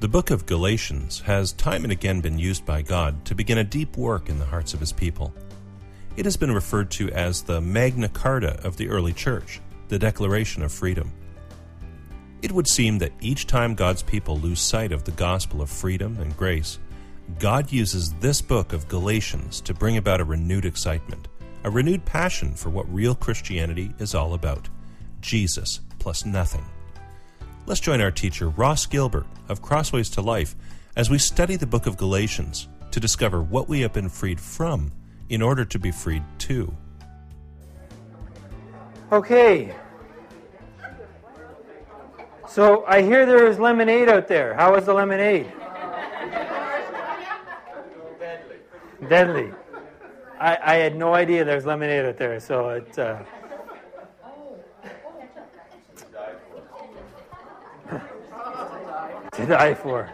The book of Galatians has time and again been used by God to begin a deep work in the hearts of his people. It has been referred to as the Magna Carta of the early church, the Declaration of Freedom. It would seem that each time God's people lose sight of the gospel of freedom and grace, God uses this book of Galatians to bring about a renewed excitement, a renewed passion for what real Christianity is all about Jesus plus nothing. Let's join our teacher, Ross Gilbert of Crossways to Life, as we study the book of Galatians to discover what we have been freed from in order to be freed to. Okay. So I hear there is lemonade out there. How is the lemonade? Deadly. Deadly. I, I had no idea there's lemonade out there, so it. Uh, to die for.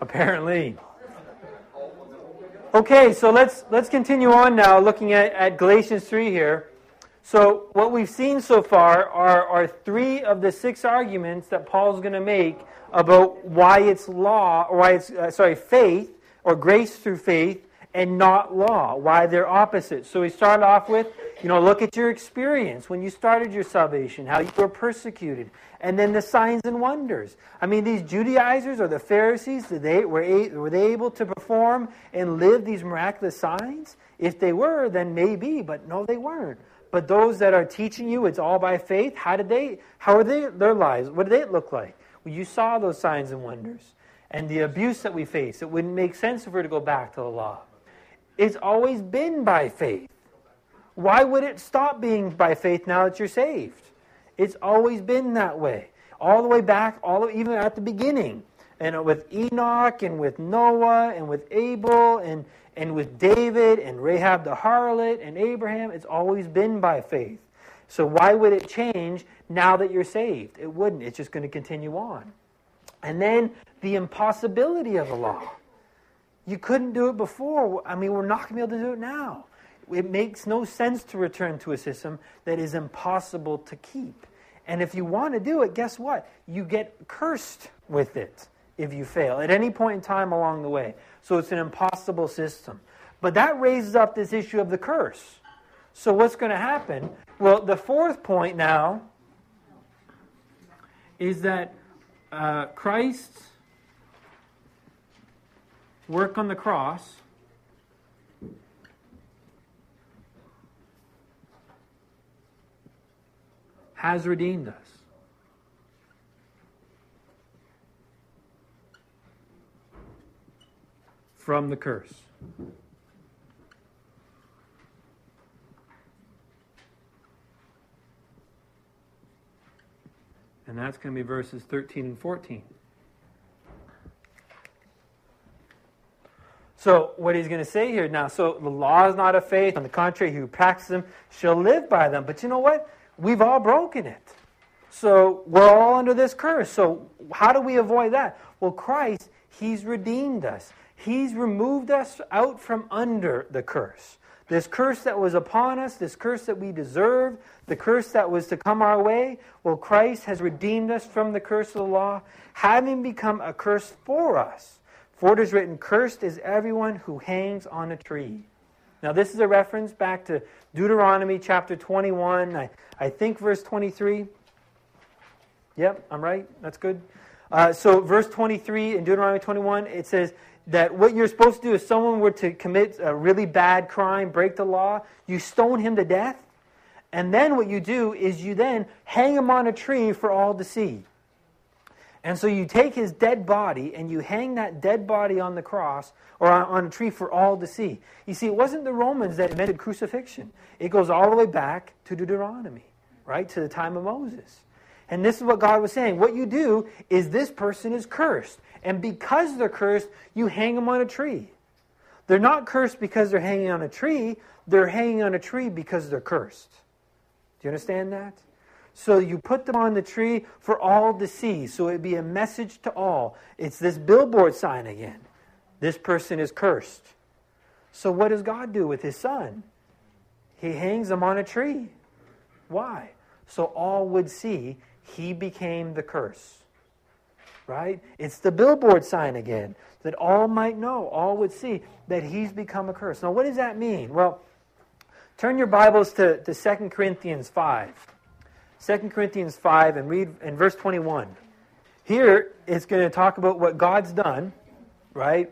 Apparently. Okay, so let's let's continue on now, looking at, at Galatians three here. So what we've seen so far are, are three of the six arguments that Paul's going to make about why it's law, or why it's uh, sorry faith or grace through faith and not law, why they're opposite. So we start off with, you know, look at your experience when you started your salvation, how you were persecuted, and then the signs and wonders. I mean, these Judaizers or the Pharisees, did they, were, were they able to perform and live these miraculous signs? If they were, then maybe, but no, they weren't. But those that are teaching you it's all by faith, how did they, how are they, their lives, what did they look like? Well, you saw those signs and wonders. And the abuse that we face, it wouldn't make sense we were to go back to the law. It's always been by faith. Why would it stop being by faith now that you're saved? It's always been that way. All the way back, all even at the beginning. And with Enoch and with Noah and with Abel and, and with David and Rahab the harlot and Abraham, it's always been by faith. So why would it change now that you're saved? It wouldn't. It's just going to continue on. And then the impossibility of the law. You couldn't do it before. I mean, we're not going to be able to do it now. It makes no sense to return to a system that is impossible to keep. And if you want to do it, guess what? You get cursed with it if you fail at any point in time along the way. So it's an impossible system. But that raises up this issue of the curse. So what's going to happen? Well, the fourth point now is that uh, Christ's work on the cross has redeemed us. From the curse. And that's going to be verses 13 and 14. So, what he's going to say here now, so the law is not of faith. On the contrary, he who practices them shall live by them. But you know what? We've all broken it. So we're all under this curse. So how do we avoid that? Well, Christ, He's redeemed us. He's removed us out from under the curse. This curse that was upon us, this curse that we deserved, the curse that was to come our way, well, Christ has redeemed us from the curse of the law, having become a curse for us. For it is written, Cursed is everyone who hangs on a tree. Now, this is a reference back to Deuteronomy chapter 21, I, I think verse 23. Yep, I'm right. That's good. Uh, so, verse 23 in Deuteronomy 21, it says that what you're supposed to do if someone were to commit a really bad crime, break the law, you stone him to death. And then what you do is you then hang him on a tree for all to see. And so you take his dead body and you hang that dead body on the cross or on, a tree for all to see. You see, it wasn't the Romans that invented crucifixion, it goes all the way back to Deuteronomy, right? To the time of Moses. And this is what God was saying. What you do is this person is cursed. And because they're cursed, you hang them on a tree. They're not cursed because they're hanging on a tree, they're hanging on a tree because they're cursed. Do you understand that? So you put them on the tree for all to see. So it'd be a message to all. It's this billboard sign again. This person is cursed. So what does God do with his son? He hangs him on a tree. Why? So all would see he became the curse. right? It's the billboard sign again, that all might know, all would see that he's become a curse. Now, what does that mean? Well, turn your Bibles to, to 2 Corinthians 5. 2 Corinthians 5 and read in verse 21. Here it's going to talk about what God's done, right?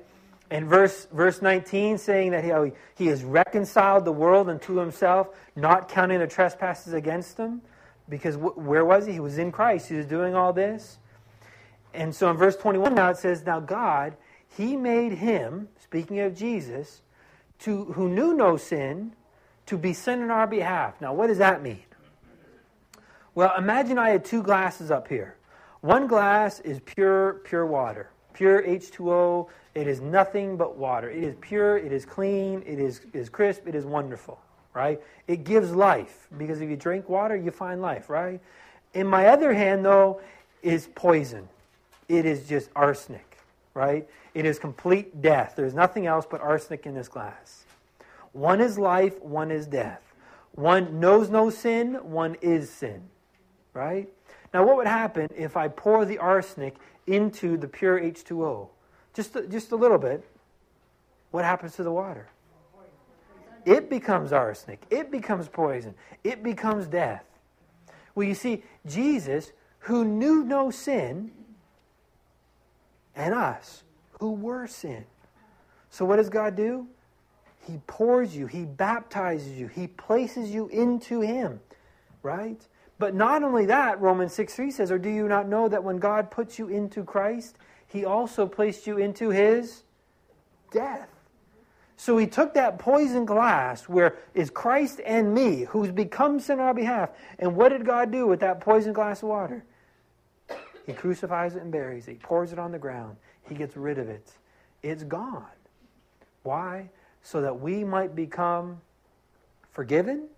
And verse, verse 19 saying that he, he has reconciled the world unto himself, not counting the trespasses against them. Because where was he? He was in Christ. He was doing all this. And so in verse 21 now it says, Now God, He made Him, speaking of Jesus, to, who knew no sin, to be sin in our behalf. Now what does that mean? Well, imagine I had two glasses up here. One glass is pure, pure water, pure H2O. It is nothing but water. It is pure, it is clean, it is, is crisp, it is wonderful, right? It gives life because if you drink water, you find life, right? In my other hand, though, is poison it is just arsenic, right? It is complete death. There's nothing else but arsenic in this glass. One is life, one is death. One knows no sin, one is sin, right? Now, what would happen if I pour the arsenic into the pure H2O? Just just a little bit. What happens to the water? It becomes arsenic. It becomes poison. It becomes death. Well, you see, Jesus, who knew no sin, and us who were sin. So, what does God do? He pours you, He baptizes you, He places you into Him, right? But not only that, Romans 6 3 says, Or do you not know that when God puts you into Christ, He also placed you into His death? So he took that poison glass where is Christ and me, who's become sin on our behalf. And what did God do with that poison glass of water? He crucifies it and buries it. He pours it on the ground. He gets rid of it. It's gone. Why? So that we might become forgiven?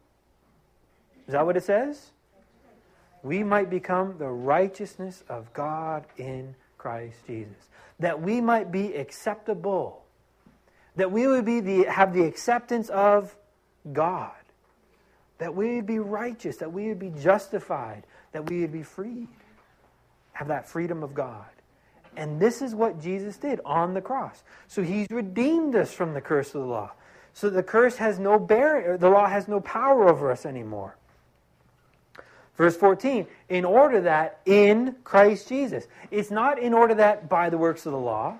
Is that what it says? We might become the righteousness of God in Christ Jesus. That we might be acceptable. That we would be the, have the acceptance of God. That we would be righteous. That we would be justified. That we would be freed have that freedom of God. And this is what Jesus did on the cross. So he's redeemed us from the curse of the law. So the curse has no barrier, the law has no power over us anymore. Verse 14, in order that in Christ Jesus. It's not in order that by the works of the law.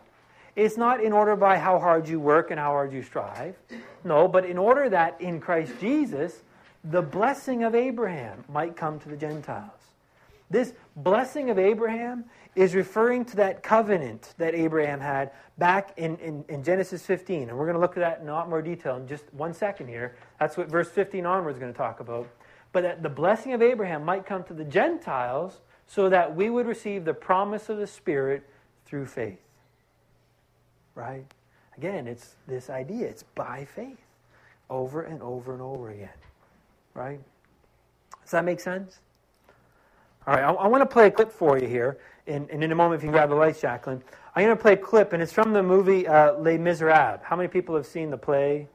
It's not in order by how hard you work and how hard you strive. No, but in order that in Christ Jesus, the blessing of Abraham might come to the Gentiles. This blessing of Abraham is referring to that covenant that Abraham had back in, in, in Genesis 15. And we're going to look at that in a lot more detail in just one second here. That's what verse 15 onward is going to talk about. But that the blessing of Abraham might come to the Gentiles so that we would receive the promise of the Spirit through faith. Right? Again, it's this idea. It's by faith over and over and over again. Right? Does that make sense? All right, I, I want to play a clip for you here, and, and, in a moment, if you can grab the lights, Jacqueline. I'm going to play a clip, and it's from the movie uh, Les Miserables. How many people have seen the play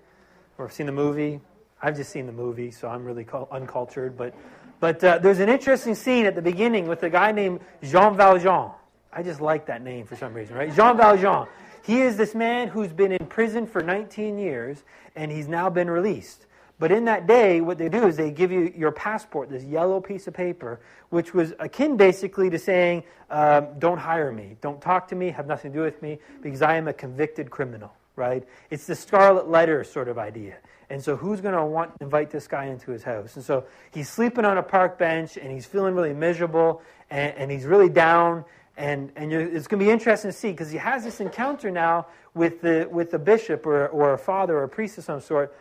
or seen the movie? I've just seen the movie, so I'm really uncultured. But, but uh, there's an interesting scene at the beginning with a guy named Jean Valjean. I just like that name for some reason, right? Jean Valjean. He is this man who's been in prison for 19 years, and he's now been released. But in that day, what they do is they give you your passport, this yellow piece of paper, which was akin basically to saying, um, don't hire me, don't talk to me, have nothing to do with me, because I am a convicted criminal, right? It's the scarlet letter sort of idea. And so who's going to want to invite this guy into his house? And so he's sleeping on a park bench, and he's feeling really miserable, and, and he's really down, and, and it's going to be interesting to see because he has this encounter now with the, with the bishop or, or a father or a priest of some sort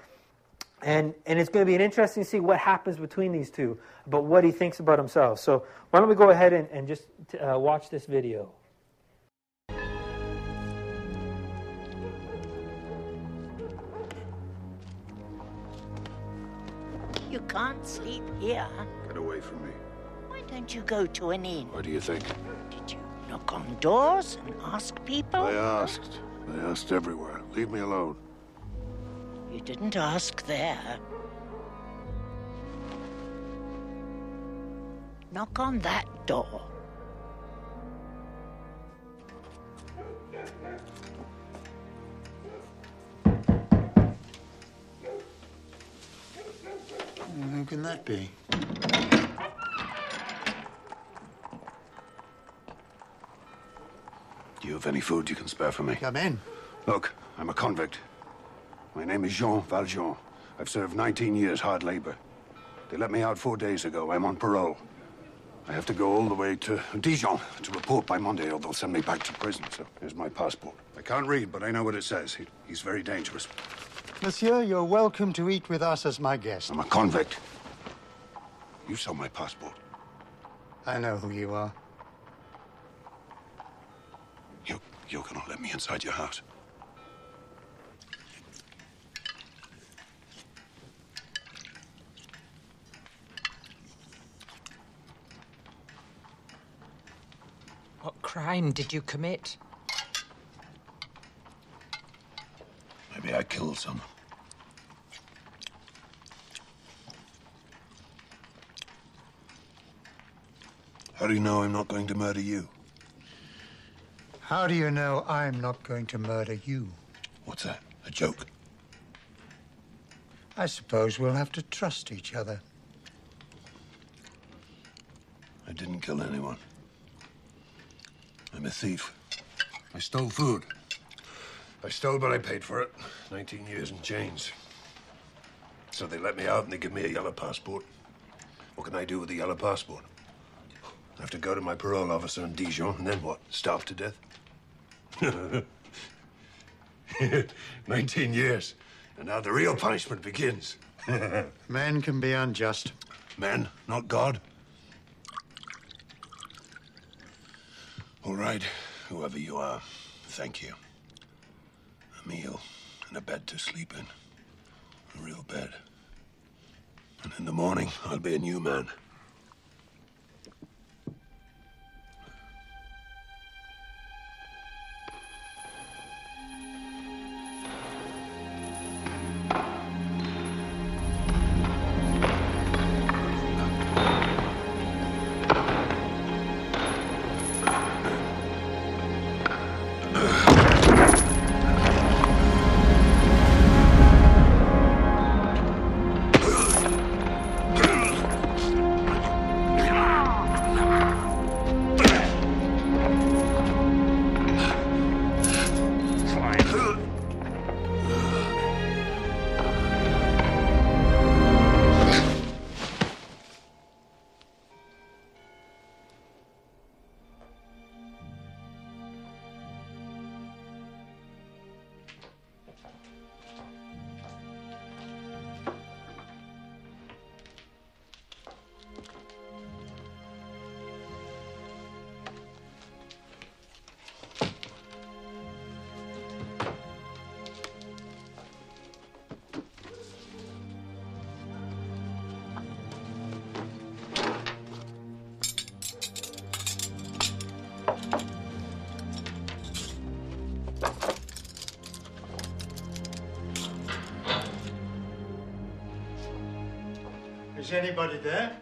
and, and it's going to be an interesting to see what happens between these two, but what he thinks about himself. So why don't we go ahead and, and just uh, watch this video. Can't sleep here. Get away from me. Why don't you go to an inn? What do you think? Did you knock on doors and ask people? I asked. I asked everywhere. Leave me alone. You didn't ask there. Knock on that door. Who can that be? Do you have any food you can spare for me? Come in. Look, I'm a convict. My name is Jean Valjean. I've served 19 years hard labor. They let me out four days ago. I'm on parole. I have to go all the way to Dijon to report by Monday, or they'll send me back to prison. So here's my passport. I can't read, but I know what it says. He, he's very dangerous. Monsieur, you're welcome to eat with us as my guest. I'm a convict. You saw my passport. I know who you are. You, you're gonna let me inside your house. What crime did you commit? Maybe I killed someone. How do you know I'm not going to murder you? How do you know I'm not going to murder you? What's that? A joke? I suppose we'll have to trust each other. I didn't kill anyone. I'm a thief. I stole food. I stole, but I paid for it. 19 years in chains. So they let me out and they give me a yellow passport. What can I do with a yellow passport? I have to go to my parole officer in Dijon, and then what? Starve to death? 19 years. And now the real punishment begins. Men can be unjust. Men, not God. All right, whoever you are, thank you. A meal and a bed to sleep in. A real bed. And in the morning, I'll be a new man. Anybody there?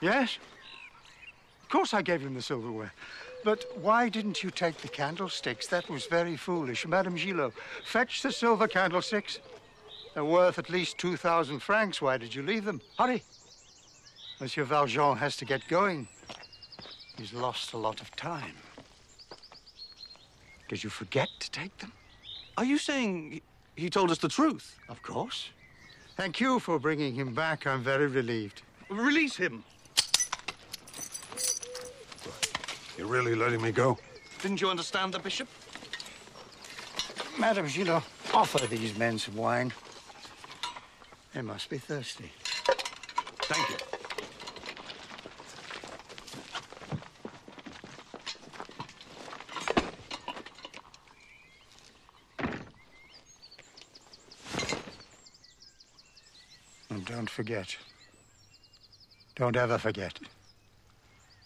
Yes. Of course I gave him the silverware. But why didn't you take the candlesticks? That was very foolish. Madame Gillot, fetch the silver candlesticks. They're worth at least 2,000 francs. Why did you leave them? Hurry. Monsieur Valjean has to get going. He's lost a lot of time. Did you forget to take them? Are you saying he told us the truth? Of course. Thank you for bringing him back. I'm very relieved. Release him. You're really letting me go? Didn't you understand the bishop? Madame Gillot, offer these men some wine. They must be thirsty. Thank you. And don't forget. Don't ever forget.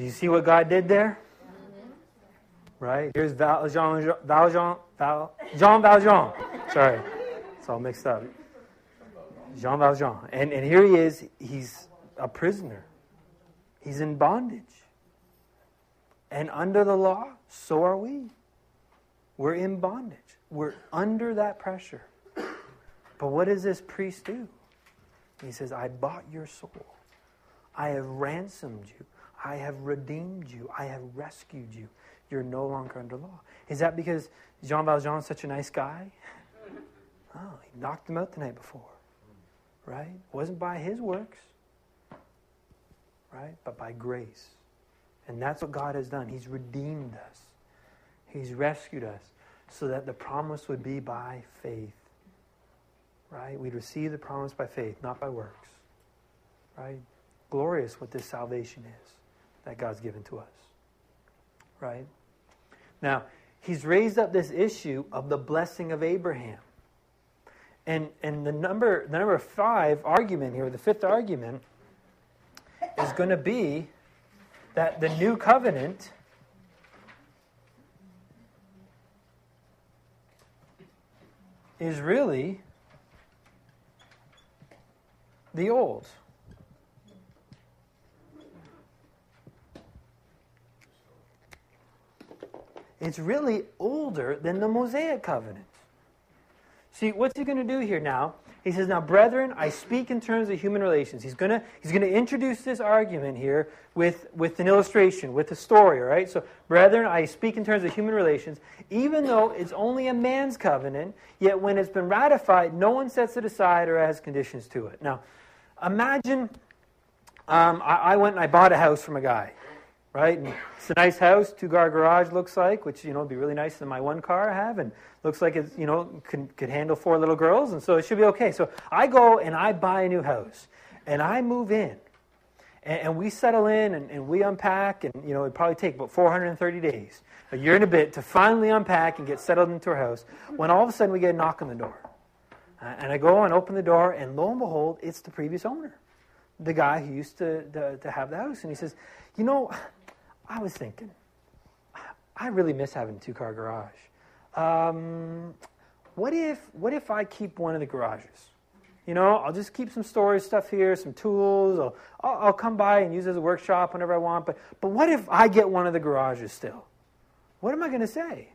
Do you see what God did there? Right? Here's Val, Jean Valjean, Val, Jean Valjean. Sorry, it's all mixed up. Jean Valjean. And, and here he is. He's a prisoner, he's in bondage. And under the law, so are we. We're in bondage, we're under that pressure. But what does this priest do? He says, I bought your soul, I have ransomed you. I have redeemed you. I have rescued you. You're no longer under law. Is that because Jean Valjean is such a nice guy? Oh, he knocked him out the night before. Right? It wasn't by his works. Right? But by grace. And that's what God has done. He's redeemed us. He's rescued us so that the promise would be by faith. Right? We'd receive the promise by faith, not by works. Right? Glorious what this salvation is that God's given to us. Right? Now, he's raised up this issue of the blessing of Abraham. And, and the number the number five argument here, the fifth argument, is going to be that the new covenant is really the old. It's really older than the Mosaic covenant. See, what's he going to do here now? He says, Now, brethren, I speak in terms of human relations. He's going to, he's going to introduce this argument here with, with an illustration, with a story, all right? So, brethren, I speak in terms of human relations. Even though it's only a man's covenant, yet when it's been ratified, no one sets it aside or adds conditions to it. Now, imagine um, I, I went and I bought a house from a guy right? And it's a nice house, two car garage looks like, which you know would be really nice than my one car I have, and looks like it's you know could could handle four little girls, and so it should be okay. So I go and I buy a new house, and I move in, and, and we settle in, and, and we unpack, and you know it probably take about 430 days, a year and a bit, to finally unpack and get settled into our house. When all of a sudden we get a knock on the door, and I go and open the door, and lo and behold, it's the previous owner, the guy who used to, to, to have the house, and he says, you know. I was thinking, I really miss having a two car garage. Um, what if what if I keep one of the garages? You know, I'll just keep some storage stuff here, some tools. I'll, I'll, come by and use it as a workshop whenever I want. But but what if I get one of the garages still? What am I going to say?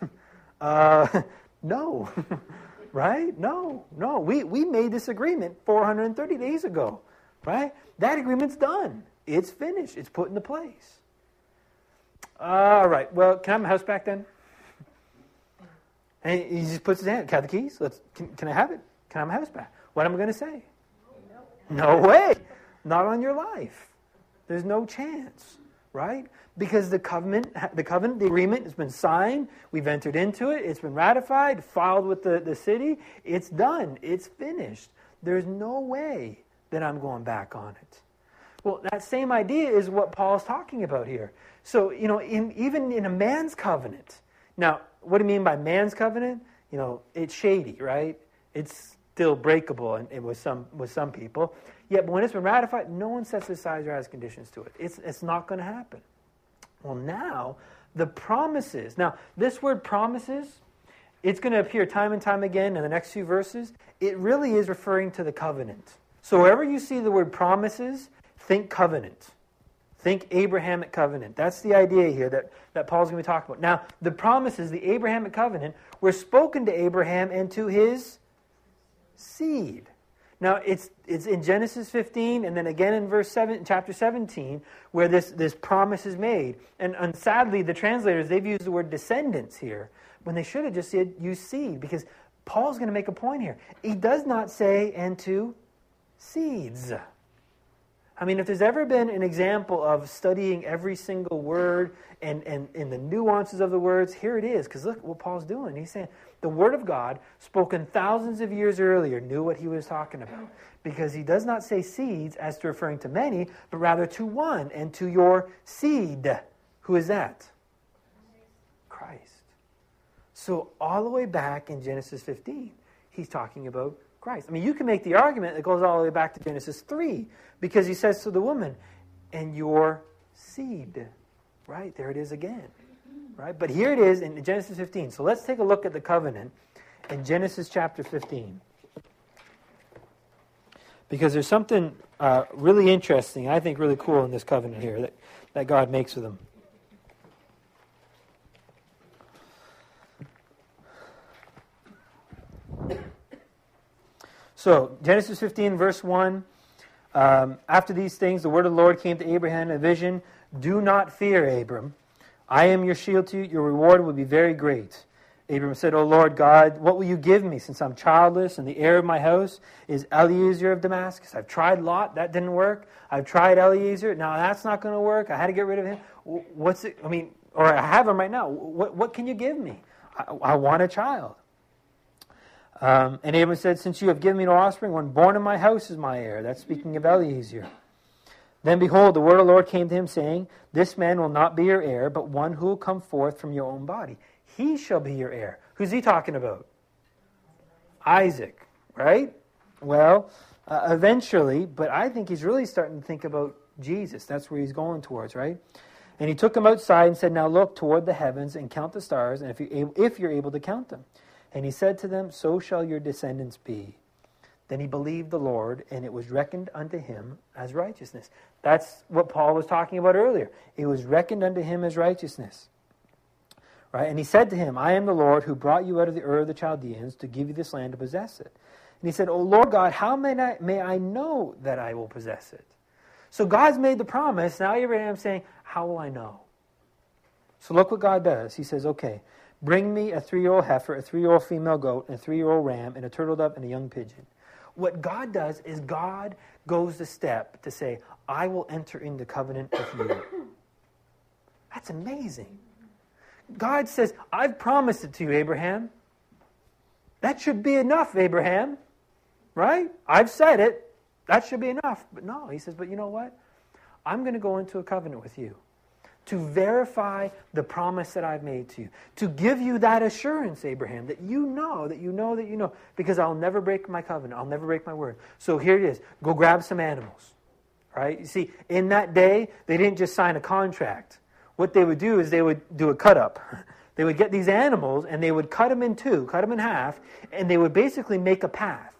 uh, no, right? No, no. We we made this agreement 430 days ago, right? That agreement's done. It's finished. It's put into place. All right. Well, can I have my house back then? And he just puts his hand. Can I have the keys? Let's. Can, can I have it? Can I have my house back? What am I going to say? No way. Not on your life. There's no chance, right? Because the covenant, the covenant, the agreement has been signed. We've entered into it. It's been ratified, filed with the, the city. It's done. It's finished. There's no way that I'm going back on it. Well, that same idea is what Paul's talking about here. So, you know, in, even in a man's covenant. Now, what do you mean by man's covenant? You know, it's shady, right? It's still breakable and, and with some with some people. Yet, when it's been ratified, no one sets aside or adds conditions to it. It's it's not going to happen. Well, now the promises. Now, this word promises, it's going to appear time and time again in the next few verses. It really is referring to the covenant. So wherever you see the word promises, think covenant. Think Abrahamic covenant. That's the idea here that, that Paul's going to be talking about. Now, the promises, the Abrahamic covenant, were spoken to Abraham and to his seed. Now, it's, it's in Genesis 15 and then again in verse 7, chapter 17 where this, this promise is made. And, and sadly, the translators, they've used the word descendants here when they should have just said use seed because Paul's going to make a point here. He does not say and to seeds. I mean, if there's ever been an example of studying every single word and, and, and the nuances of the words, here it is. Because look what Paul's doing. He's saying the Word of God, spoken thousands of years earlier, knew what he was talking about. Because he does not say seeds as to referring to many, but rather to one and to your seed. Who is that? Christ. So, all the way back in Genesis 15, he's talking about Christ. I mean, you can make the argument that goes all the way back to Genesis 3 because he says to the woman, and your seed. Right? There it is again. Right? But here it is in Genesis 15. So let's take a look at the covenant in Genesis chapter 15. Because there's something uh, really interesting, I think really cool in this covenant here that, that God makes with them. So, Genesis 15, verse 1. Um, after these things, the word of the Lord came to Abraham in a vision Do not fear, Abram. I am your shield to you. Your reward will be very great. Abram said, O Lord God, what will you give me since I'm childless and the heir of my house is Eliezer of Damascus? I've tried Lot. That didn't work. I've tried Eliezer. Now that's not going to work. I had to get rid of him. What's it? I mean, or I have him right now. What, what can you give me? I, I want a child. Um, and Abram said, Since you have given me no offspring, one born in my house is my heir. That's speaking of Eliezer. Then behold, the word of the Lord came to him, saying, This man will not be your heir, but one who will come forth from your own body. He shall be your heir. Who's he talking about? Isaac, right? Well, uh, eventually, but I think he's really starting to think about Jesus. That's where he's going towards, right? And he took him outside and said, Now look toward the heavens and count the stars, and if, you, if you're able to count them. And he said to them, So shall your descendants be. Then he believed the Lord, and it was reckoned unto him as righteousness. That's what Paul was talking about earlier. It was reckoned unto him as righteousness. Right? And he said to him, I am the Lord who brought you out of the Ur of the Chaldeans to give you this land to possess it. And he said, O Lord God, how may I, may I know that I will possess it? So God's made the promise. Now Abraham's saying, How will I know? So look what God does. He says, Okay, Bring me a three year old heifer, a three year old female goat, and a three year old ram, and a turtle dove, and a young pigeon. What God does is God goes the step to say, I will enter into covenant with you. That's amazing. God says, I've promised it to you, Abraham. That should be enough, Abraham. Right? I've said it. That should be enough. But no, he says, but you know what? I'm going to go into a covenant with you to verify the promise that I've made to you, to give you that assurance, Abraham, that you know, that you know, that you know, because I'll never break my covenant, I'll never break my word. So here it is go grab some animals, right? You see, in that day, they didn't just sign a contract. What they would do is they would do a cut up. They would get these animals and they would cut them in two, cut them in half, and they would basically make a path.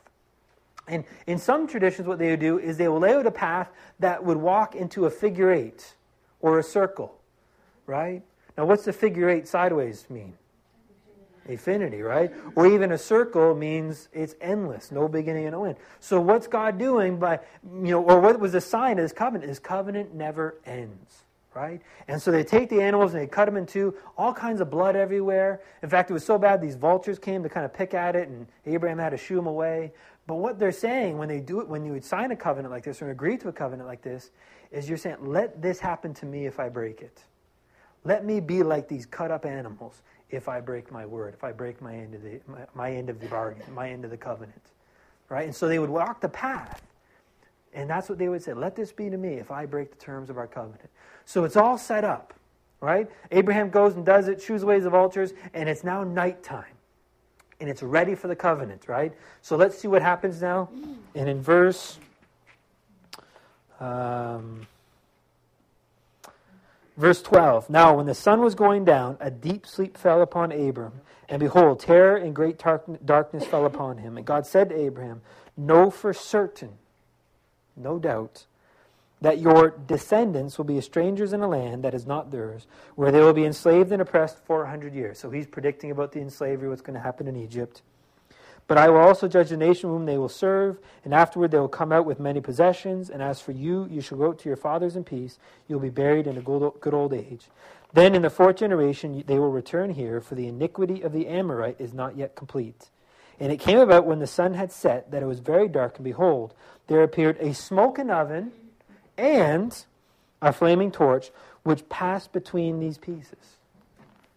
And in some traditions, what they would do is they would lay out a path that would walk into a figure eight or a circle right? Now, what's the figure eight sideways mean? Infinity, right? Or even a circle means it's endless, no beginning and no end. So, what's God doing by, you know, or what was the sign of his covenant? His covenant never ends, right? And so they take the animals and they cut them in two, all kinds of blood everywhere. In fact, it was so bad these vultures came to kind of pick at it, and Abraham had to shoo them away. But what they're saying when they do it, when you would sign a covenant like this or agree to a covenant like this, is you're saying, let this happen to me if I break it. Let me be like these cut up animals if I break my word, if I break my end of the, my, my end of the bargain, my end of the covenant. Right? And so they would walk the path And that's what they would say. Let this be to me if I break the terms of our covenant. So it's all set up, right? Abraham goes and does it, shoos away the vultures, and it's now nighttime. And it's ready for the covenant, right? So let's see what happens now. And in verse. Um, Verse 12 Now, when the sun was going down, a deep sleep fell upon Abram. And behold, terror and great darkness fell upon him. And God said to Abraham, Know for certain, no doubt, that your descendants will be strangers in a land that is not theirs, where they will be enslaved and oppressed 400 years. So he's predicting about the enslavery, what's going to happen in Egypt. But I will also judge the nation whom they will serve, and afterward they will come out with many possessions. And as for you, you shall go to your fathers in peace. You will be buried in a good old age. Then in the fourth generation they will return here, for the iniquity of the Amorite is not yet complete. And it came about when the sun had set that it was very dark, and behold, there appeared a smoking oven and a flaming torch, which passed between these pieces.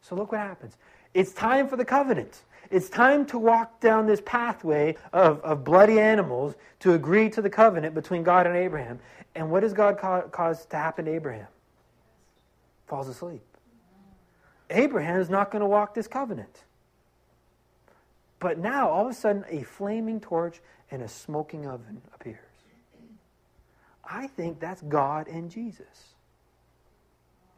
So look what happens. It's time for the covenant. It's time to walk down this pathway of, of bloody animals to agree to the covenant between God and Abraham. And what does God ca- cause to happen to Abraham? Falls asleep. Abraham is not going to walk this covenant. But now, all of a sudden, a flaming torch and a smoking oven appears. I think that's God and Jesus.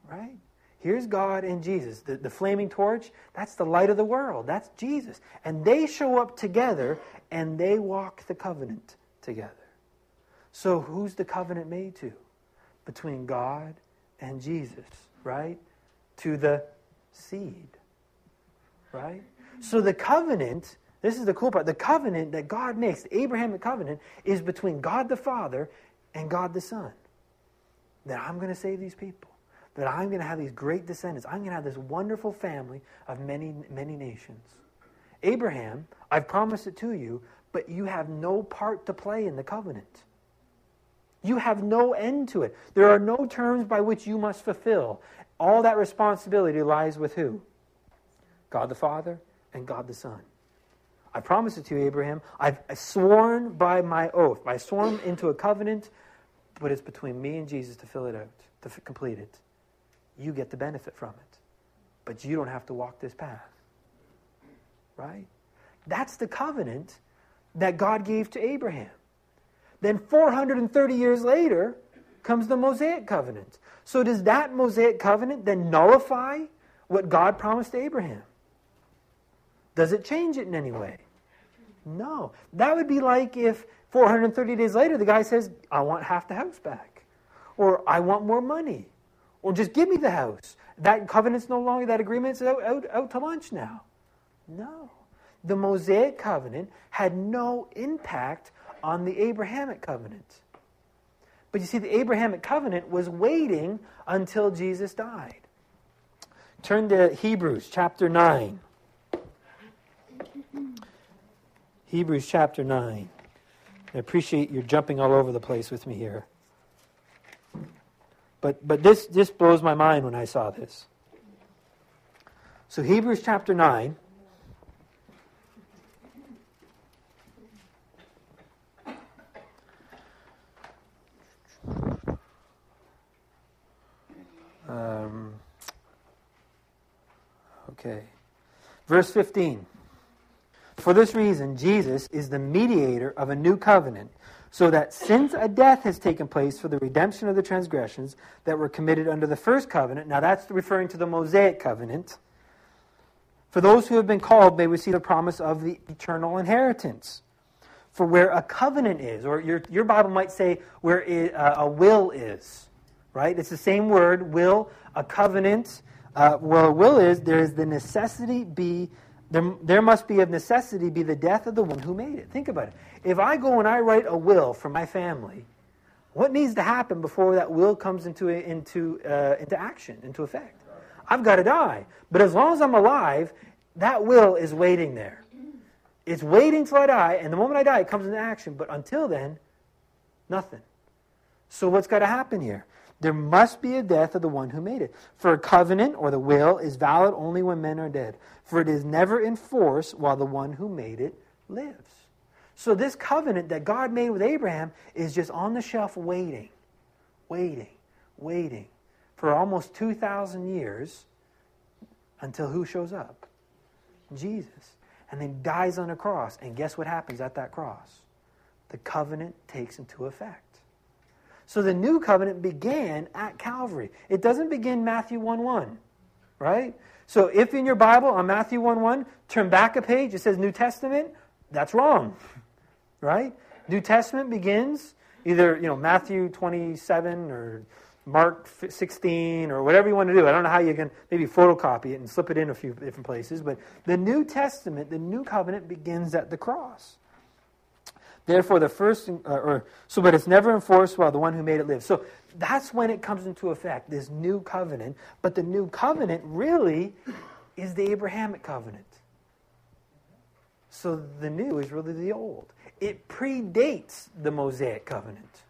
Right? Here's God and Jesus. The, the flaming torch, that's the light of the world. That's Jesus. And they show up together and they walk the covenant together. So, who's the covenant made to? Between God and Jesus, right? To the seed, right? So, the covenant, this is the cool part, the covenant that God makes, the Abrahamic covenant, is between God the Father and God the Son. That I'm going to save these people that I'm going to have these great descendants. I'm going to have this wonderful family of many, many nations. Abraham, I've promised it to you, but you have no part to play in the covenant. You have no end to it. There are no terms by which you must fulfill. All that responsibility lies with who? God the Father and God the Son. I promise it to you, Abraham. I've sworn by my oath. I sworn into a covenant, but it's between me and Jesus to fill it out, to complete it you get the benefit from it. But you don't have to walk this path. Right? That's the covenant that God gave to Abraham. Then 430 years later comes the Mosaic covenant. So does that Mosaic covenant then nullify what God promised Abraham? Does it change it in any way? No. That would be like if 430 days later the guy says, I want half the house back. Or I want more money. Or just give me the house. That covenant's no longer, that agreement's out, out, out to lunch now. No. The Mosaic covenant had no impact on the Abrahamic covenant. But you see, the Abrahamic covenant was waiting until Jesus died. Turn to Hebrews chapter 9. Hebrews chapter 9. I appreciate your jumping all over the place with me here. But, but this just blows my mind when I saw this. So, Hebrews chapter 9. Um, okay. Verse 15. For this reason, Jesus is the mediator of a new covenant so that since a death has taken place for the redemption of the transgressions that were committed under the first covenant, now that's referring to the Mosaic covenant, for those who have been called may receive the promise of the eternal inheritance. For where a covenant is, or your, your Bible might say where uh, a will is, right? It's the same word, will, a covenant. Uh, well, a will is there is the necessity be there, there must be of necessity be the death of the one who made it. Think about it. If I go and I write a will for my family, what needs to happen before that will comes into, into, uh, into action, into effect? I've got to die. But as long as I'm alive, that will is waiting there. It's waiting till I die, and the moment I die, it comes into action. But until then, nothing. So what's got to happen here? There must be a death of the one who made it. For a covenant or the will is valid only when men are dead, for it is never in force while the one who made it lives. So this covenant that God made with Abraham is just on the shelf waiting, waiting, waiting for almost 2,000 years until who shows up? Jesus. And then dies on a cross. And guess what happens at that cross? The covenant takes into effect. So the new covenant began at Calvary. It doesn't begin Matthew 1 1, right? So if in your Bible on Matthew 1 1, turn back a page, it says New Testament, that's wrong, right? New Testament begins either, you know, Matthew 27 or Mark 16 or whatever you want to do. I don't know how you can maybe photocopy it and slip it in a few different places, but the New Testament, the New Covenant begins at the cross. Therefore, the first, uh, or so, but it's never enforced while the one who made it lives. So that's when it comes into effect, this new covenant. But the new covenant really is the Abrahamic covenant. So the new is really the old. It predates the Mosaic covenant.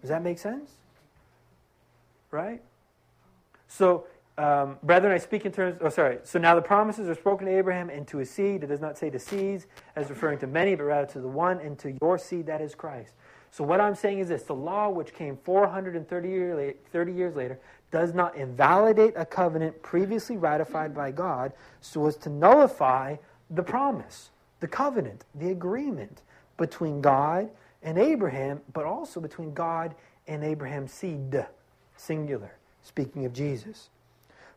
Does that make sense? Right? So um, brethren, I speak in terms, oh, sorry. So now the promises are spoken to Abraham and to his seed. It does not say to seeds as referring to many, but rather to the one and to your seed, that is Christ. So what I'm saying is this the law, which came 430 year, 30 years later, does not invalidate a covenant previously ratified by God so as to nullify the promise, the covenant, the agreement between God and Abraham, but also between God and Abraham's seed, singular, speaking of Jesus.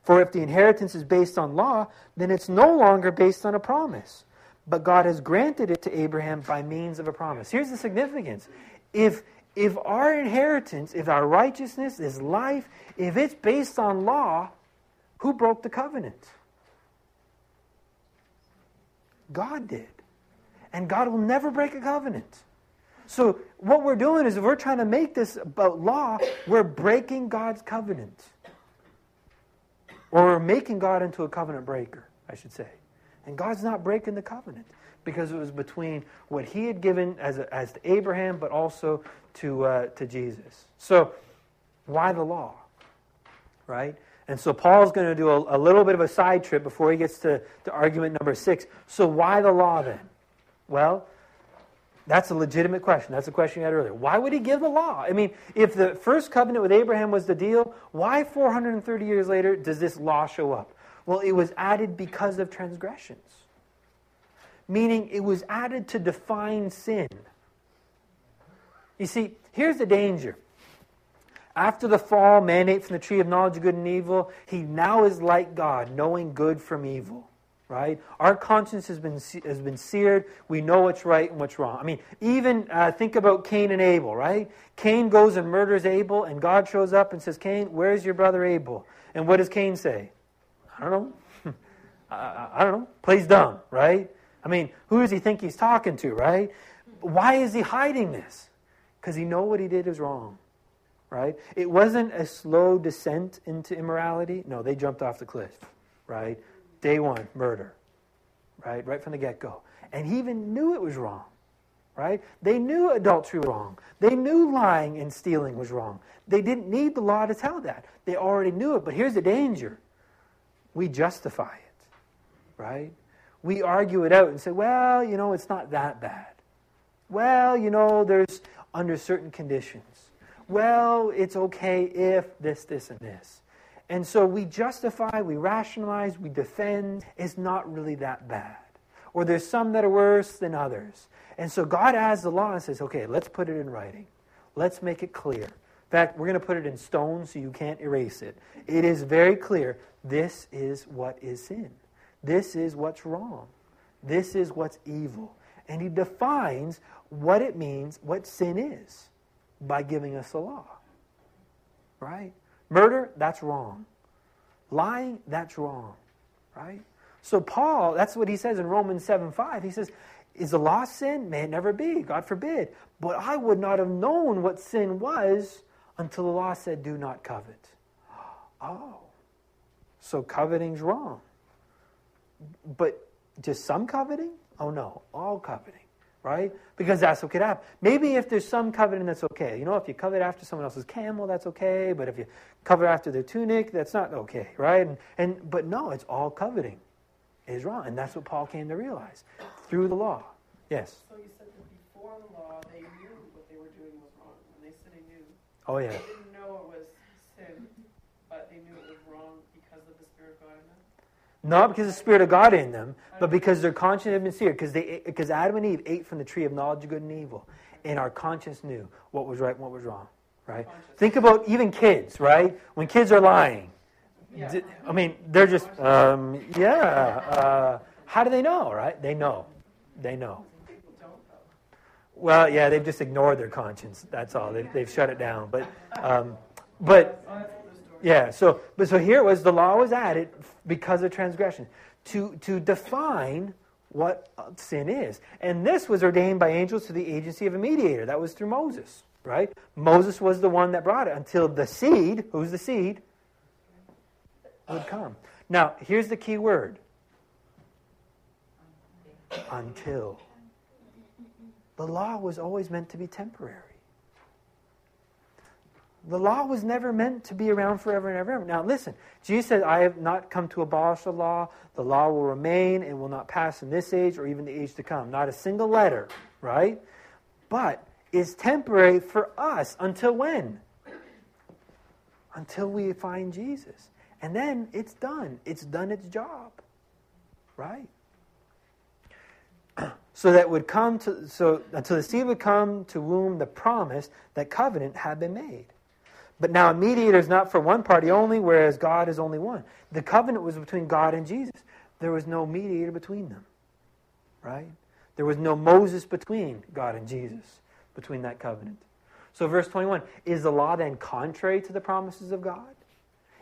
For if the inheritance is based on law, then it's no longer based on a promise. But God has granted it to Abraham by means of a promise. Here's the significance. If, if our inheritance, if our righteousness is life, if it's based on law, who broke the covenant? God did. And God will never break a covenant. So, what we're doing is if we're trying to make this about law, we're breaking God's covenant. Or making God into a covenant breaker, I should say. And God's not breaking the covenant because it was between what he had given as, a, as to Abraham, but also to, uh, to Jesus. So, why the law? Right? And so Paul's going to do a, a, little bit of a side trip before he gets to, to argument number six. So, why the law then? Well, that's a legitimate question. That's a question you had earlier. Why would he give the law? I mean, if the first covenant with Abraham was the deal, why 430 years later does this law show up? Well, it was added because of transgressions, meaning it was added to define sin. You see, here's the danger. After the fall, man ate from the tree of knowledge of good and evil. He now is like God, knowing good from evil right? Our conscience has been, has been seared. We know what's right and what's wrong. I mean, even uh, think about Cain and Abel, right? Cain goes and murders Abel, and God shows up and says, Cain, where's your brother Abel? And what does Cain say? I don't know. I, I don't know. Plays dumb, right? I mean, who does he think he's talking to, right? Why is he hiding this? Because he know what he did is wrong, right? It wasn't a slow descent into immorality. No, they jumped off the cliff, right? Day one, murder, right? Right from the get go. And he even knew it was wrong, right? They knew adultery was wrong. They knew lying and stealing was wrong. They didn't need the law to tell that. They already knew it. But here's the danger we justify it, right? We argue it out and say, well, you know, it's not that bad. Well, you know, there's under certain conditions. Well, it's okay if this, this, and this. And so we justify, we rationalize, we defend. It's not really that bad. Or there's some that are worse than others. And so God adds the law and says, okay, let's put it in writing. Let's make it clear. In fact, we're going to put it in stone so you can't erase it. It is very clear this is what is sin. This is what's wrong. This is what's evil. And he defines what it means, what sin is, by giving us the law. Right? Murder, that's wrong. Lying, that's wrong. Right? So Paul, that's what he says in Romans 7 5. He says, Is the law sin? May it never be. God forbid. But I would not have known what sin was until the law said, Do not covet. Oh. So coveting's wrong. But just some coveting? Oh no, all coveting right? Because that's what could happen. Maybe if there's some coveting that's okay. You know, if you covet after someone else's camel, that's okay. But if you covet after their tunic, that's not okay, right? And, and but no, it's all coveting is wrong, and that's what Paul came to realize through the law, Yes. So you said that before the law, they knew what they were doing was wrong. When they said they knew, Oh, yeah. they didn't know it was sin, but they knew it was wrong because of the Spirit of God in them. Not because of the Spirit of God in them, but because their conscience had been seared. Because they, because Adam and Eve ate from the tree of knowledge of good and evil, and our conscience knew what was right and what was wrong. Right? Think about even kids. Right? When kids are lying, d- I mean, they're just um, yeah. Uh, how do they know? Right? They know. They know. Well, yeah, they've just ignored their conscience. That's all. They've, they've shut it down. But, um, but yeah. So, but so here it was. The law was added because of transgression to to define what uh, sin is, and this was ordained by angels through the agency of a mediator. That was through Moses, right? Moses was the one that brought it until the seed. Who's the seed? Would come. Now, here's the key word. Until. The law was always meant to be temporary. The law was never meant to be around forever and ever. Now, listen, Jesus said, I have not come to abolish the law. The law will remain and will not pass in this age or even the age to come. Not a single letter, right? But is temporary for us until when? Until we find Jesus. And then it's done. It's done its job, right? so that would come to so until the seed would come to whom the promise that covenant had been made but now a mediator is not for one party only whereas god is only one. The covenant was between god and jesus. There was no mediator between them right? There was no moses between god and jesus between that covenant. So verse 21 is the law then contrary to the promises of god?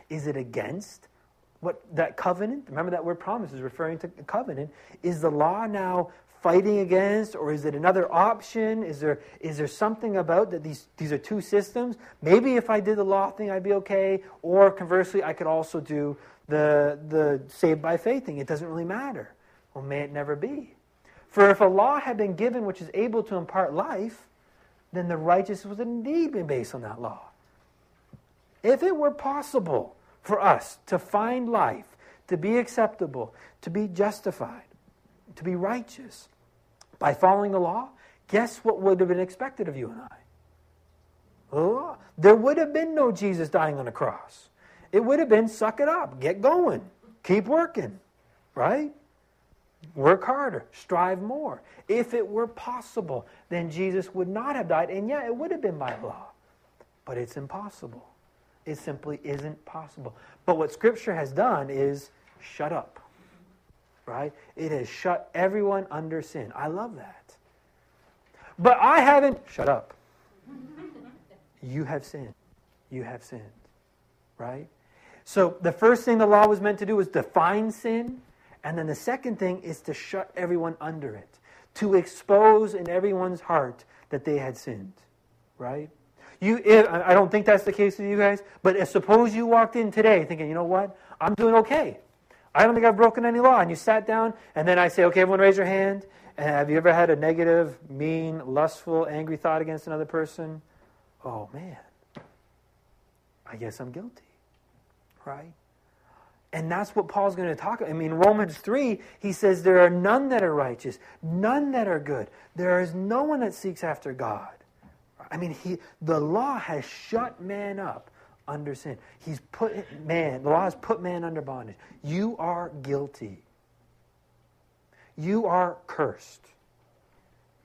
Is it against what that covenant? Remember that word promise is referring to the covenant. Is the law now fighting against or is it another option? Is there is there something about that these these are two systems? Maybe if i did the law thing i'd be okay. Or conversely i could also do the the saved by faith thing. It doesn't really matter. Well may it never be. For if a law had been given which is able to impart life then the righteous would indeed be based on that law. If it were possible for us to find life, to be acceptable, to be justified, to be righteous by following the law, guess what would have been expected of you and I? Oh, there would have been no Jesus dying on a cross. It would have been suck it up, get going, keep working, right? Work harder, strive more. If it were possible, then Jesus would not have died, and yeah, it would have been by law. But it's impossible. It simply isn't possible. But what Scripture has done is shut up. Right? It has shut everyone under sin. I love that. But I haven't. Shut up. You have sinned. You have sinned. Right? So the first thing the law was meant to do was define sin. And then the second thing is to shut everyone under it, to expose in everyone's heart that they had sinned. Right? You, if, I don't think that's the case with you guys, but if, suppose you walked in today thinking, you know what, I'm doing okay. I don't think I've broken any law. And you sat down, and then I say, okay, everyone raise your hand. And have you ever had a negative, mean, lustful, angry thought against another person? Oh, man. I guess I'm guilty. Right? And that's what Paul's going to talk about. I mean, Romans 3, he says, There are none that are righteous, none that are good. There is no one that seeks after God. I mean, he, the law has shut man up under sin. He's put man, the law has put man under bondage. You are guilty. You are cursed.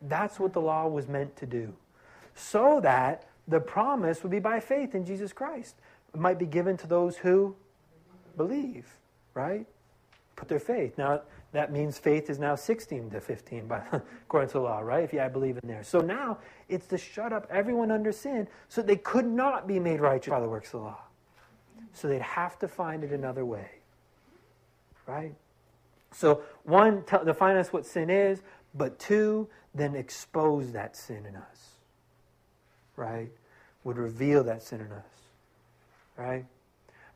That's what the law was meant to do. So that the promise would be by faith in Jesus Christ. It might be given to those who believe, right? Put their faith. Now, that means faith is now 16 to 15 by, according to the law, right? If you I believe in there. So now it's to shut up everyone under sin so they could not be made righteous by the works of the law. So they'd have to find it another way. Right? So, one, t- define us what sin is, but two, then expose that sin in us. Right? Would reveal that sin in us. Right?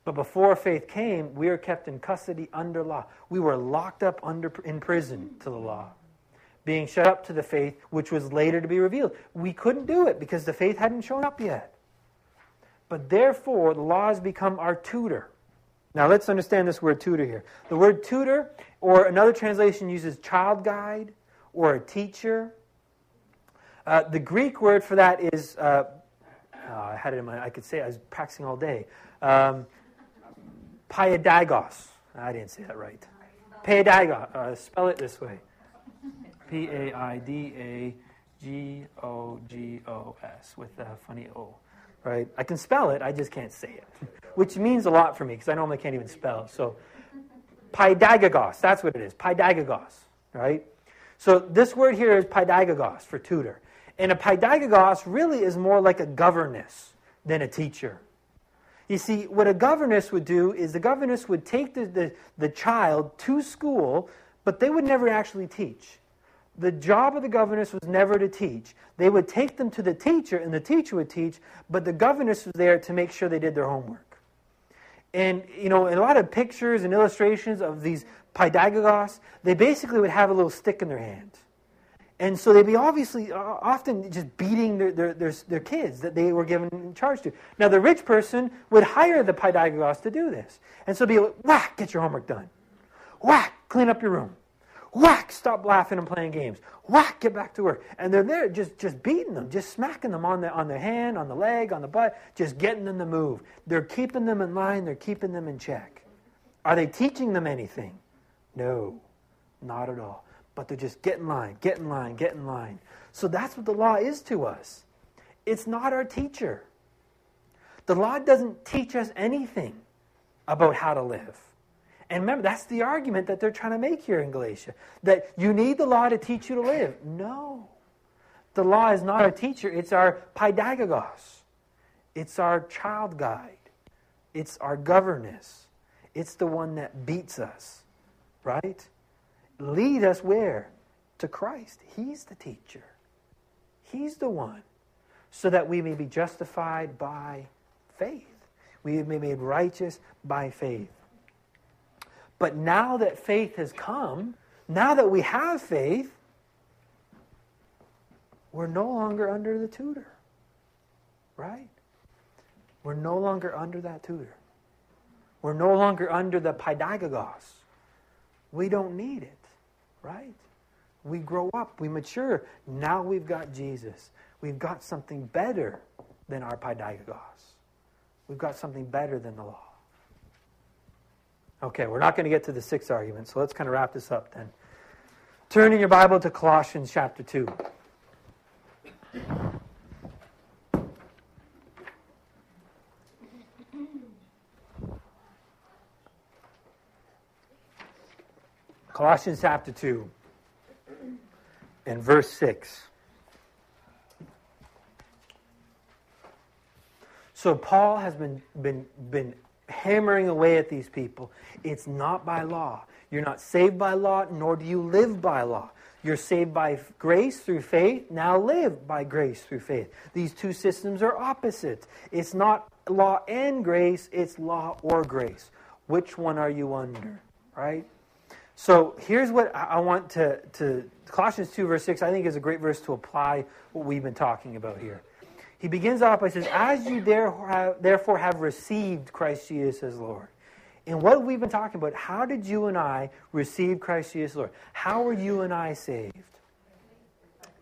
But before faith came, we were kept in custody under law. We were locked up under, in prison to the law, being shut up to the faith which was later to be revealed. We couldn't do it because the faith hadn't shown up yet. But therefore, the law has become our tutor. Now let's understand this word tutor here. The word tutor, or another translation uses child guide, or a teacher. Uh, the Greek word for that is, uh, oh, I had it in my, I could say, it, I was practicing all day. Um, Paiadagos. I didn't say that right. Paiadagos. Uh, spell it this way P A I D A G O G O S with a funny O. Right? I can spell it, I just can't say it, which means a lot for me because I normally can't even spell. So, Paidagogos, that's what it is. Paidagogos, right? So, this word here is paidagogos for tutor. And a paidagogos really is more like a governess than a teacher. You see, what a governess would do is the governess would take the, the, the child to school, but they would never actually teach the job of the governess was never to teach. They would take them to the teacher, and the teacher would teach, but the governess was there to make sure they did their homework. And, you know, in a lot of pictures and illustrations of these paidagogos, they basically would have a little stick in their hand. And so they'd be obviously uh, often just beating their, their, their, their, kids that they were given charge to. Now, the rich person would hire the pedagogos to do this. And so be like, whack, get your homework done. Whack, clean up your room. Whack, stop laughing and playing games. Whack, get back to work. And they're there just, just beating them, just smacking them on, the, on their hand, on the leg, on the butt, just getting them to move. They're keeping them in line, they're keeping them in check. Are they teaching them anything? No, not at all. But they're just get in line, get in line, get in line. So that's what the law is to us. It's not our teacher. The law doesn't teach us anything about how to live. And remember, that's the argument that they're trying to make here in Galatia that you need the law to teach you to live. No. The law is not our teacher, it's our paidagogos, it's our child guide, it's our governess, it's the one that beats us, right? Lead us where? To Christ. He's the teacher, He's the one, so that we may be justified by faith. We may be made righteous by faith. But now that faith has come, now that we have faith, we're no longer under the tutor. Right? We're no longer under that tutor. We're no longer under the paidagogos. We don't need it. Right? We grow up, we mature. Now we've got Jesus. We've got something better than our paidagogos. We've got something better than the law. Okay, we're not going to get to the sixth argument, so let's kind of wrap this up then. Turn in your Bible to Colossians chapter 2. Colossians chapter 2 and verse 6. So Paul has been, been, been hammering away at these people. It's not by law. You're not saved by law, nor do you live by law. You're saved by grace through faith. Now live by grace through faith. These two systems are opposite. It's not law and grace, it's law or grace. Which one are you under? Right? So here's what I want to, to Colossians 2, verse 6, I think is a great verse to apply what we've been talking about here. He begins off by says, As you therefore have received Christ Jesus as Lord. And what we've been talking about, how did you and I receive Christ Jesus Lord? How are you and I saved?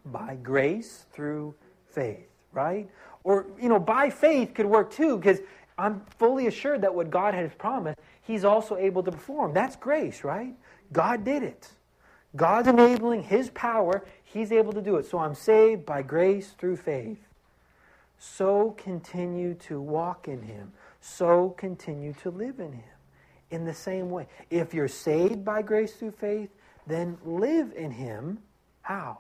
By grace through faith, right? Or, you know, by faith could work too, because I'm fully assured that what God has promised, He's also able to perform. That's grace, right? God did it. God's enabling His power, He's able to do it. So I'm saved by grace through faith so continue to walk in Him, so continue to live in Him. In the same way, if you're saved by grace through faith, then live in Him. How?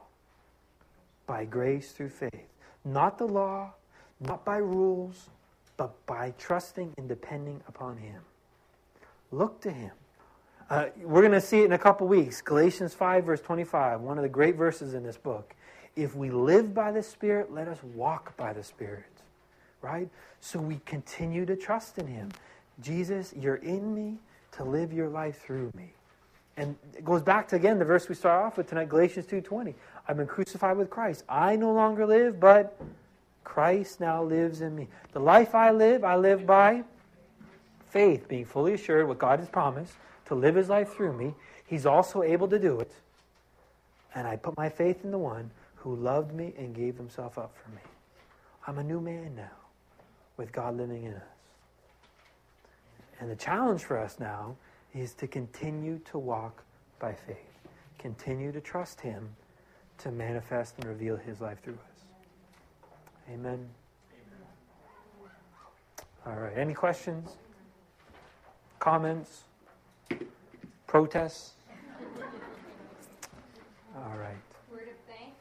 By grace through faith. Not the law, not by rules, but by trusting and depending upon Him. Look to Him. Uh, we're going to see it in a couple weeks. Galatians 5, verse 25, one of the great verses in this book if we live by the Spirit, let us walk by the Spirit. Right? So we continue to trust in Him. Jesus, you're in me to live your life through me. And it goes back to again the verse we start off with tonight, Galatians 2:20. I've been crucified with Christ. I no longer live, but Christ now lives in me. The life I live, I live by faith, being fully assured what God has promised to live his life through me. He's also able to do it And I put my faith in the one who loved me and gave himself up for me. I'm a new man now with God living in us. And the challenge for us now is to continue to walk by faith, continue to trust Him to manifest and reveal His life through us. Amen. All right. Any questions? Comments? Protests? All right. Word of thanks?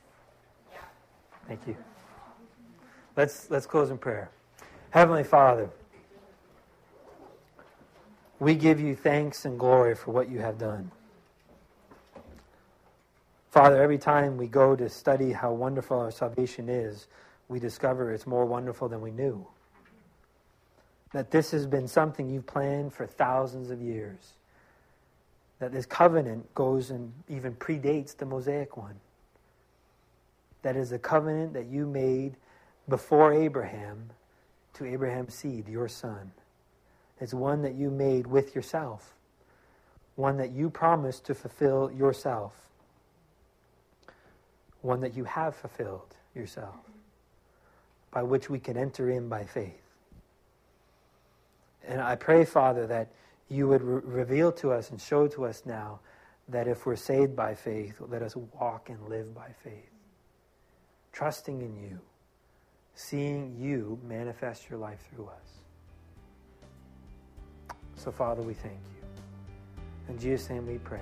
Yeah. Thank you. Let's let's close in prayer. Heavenly Father, we give you thanks and glory for what you have done. Father, every time we go to study how wonderful our salvation is, we discover it's more wonderful than we knew. That this has been something you've planned for thousands of years. That this covenant goes and even predates the Mosaic one. That is a covenant that you made before Abraham to Abraham's seed, your son. It's one that you made with yourself, one that you promised to fulfill yourself, one that you have fulfilled yourself, by which we can enter in by faith. And I pray, Father, that you would re- reveal to us and show to us now that if we're saved by faith, let us walk and live by faith, trusting in you, seeing you manifest your life through us. So, Father, we thank you. In Jesus' name we pray.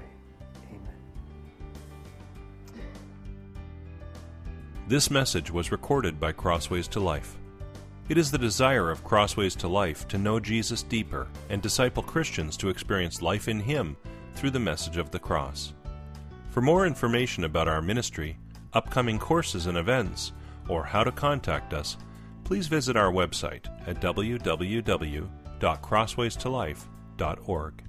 Amen. This message was recorded by Crossways to Life. It is the desire of Crossways to Life to know Jesus deeper and disciple Christians to experience life in Him through the message of the cross. For more information about our ministry, upcoming courses and events, or how to contact us, please visit our website at www.crosswaystolife.org.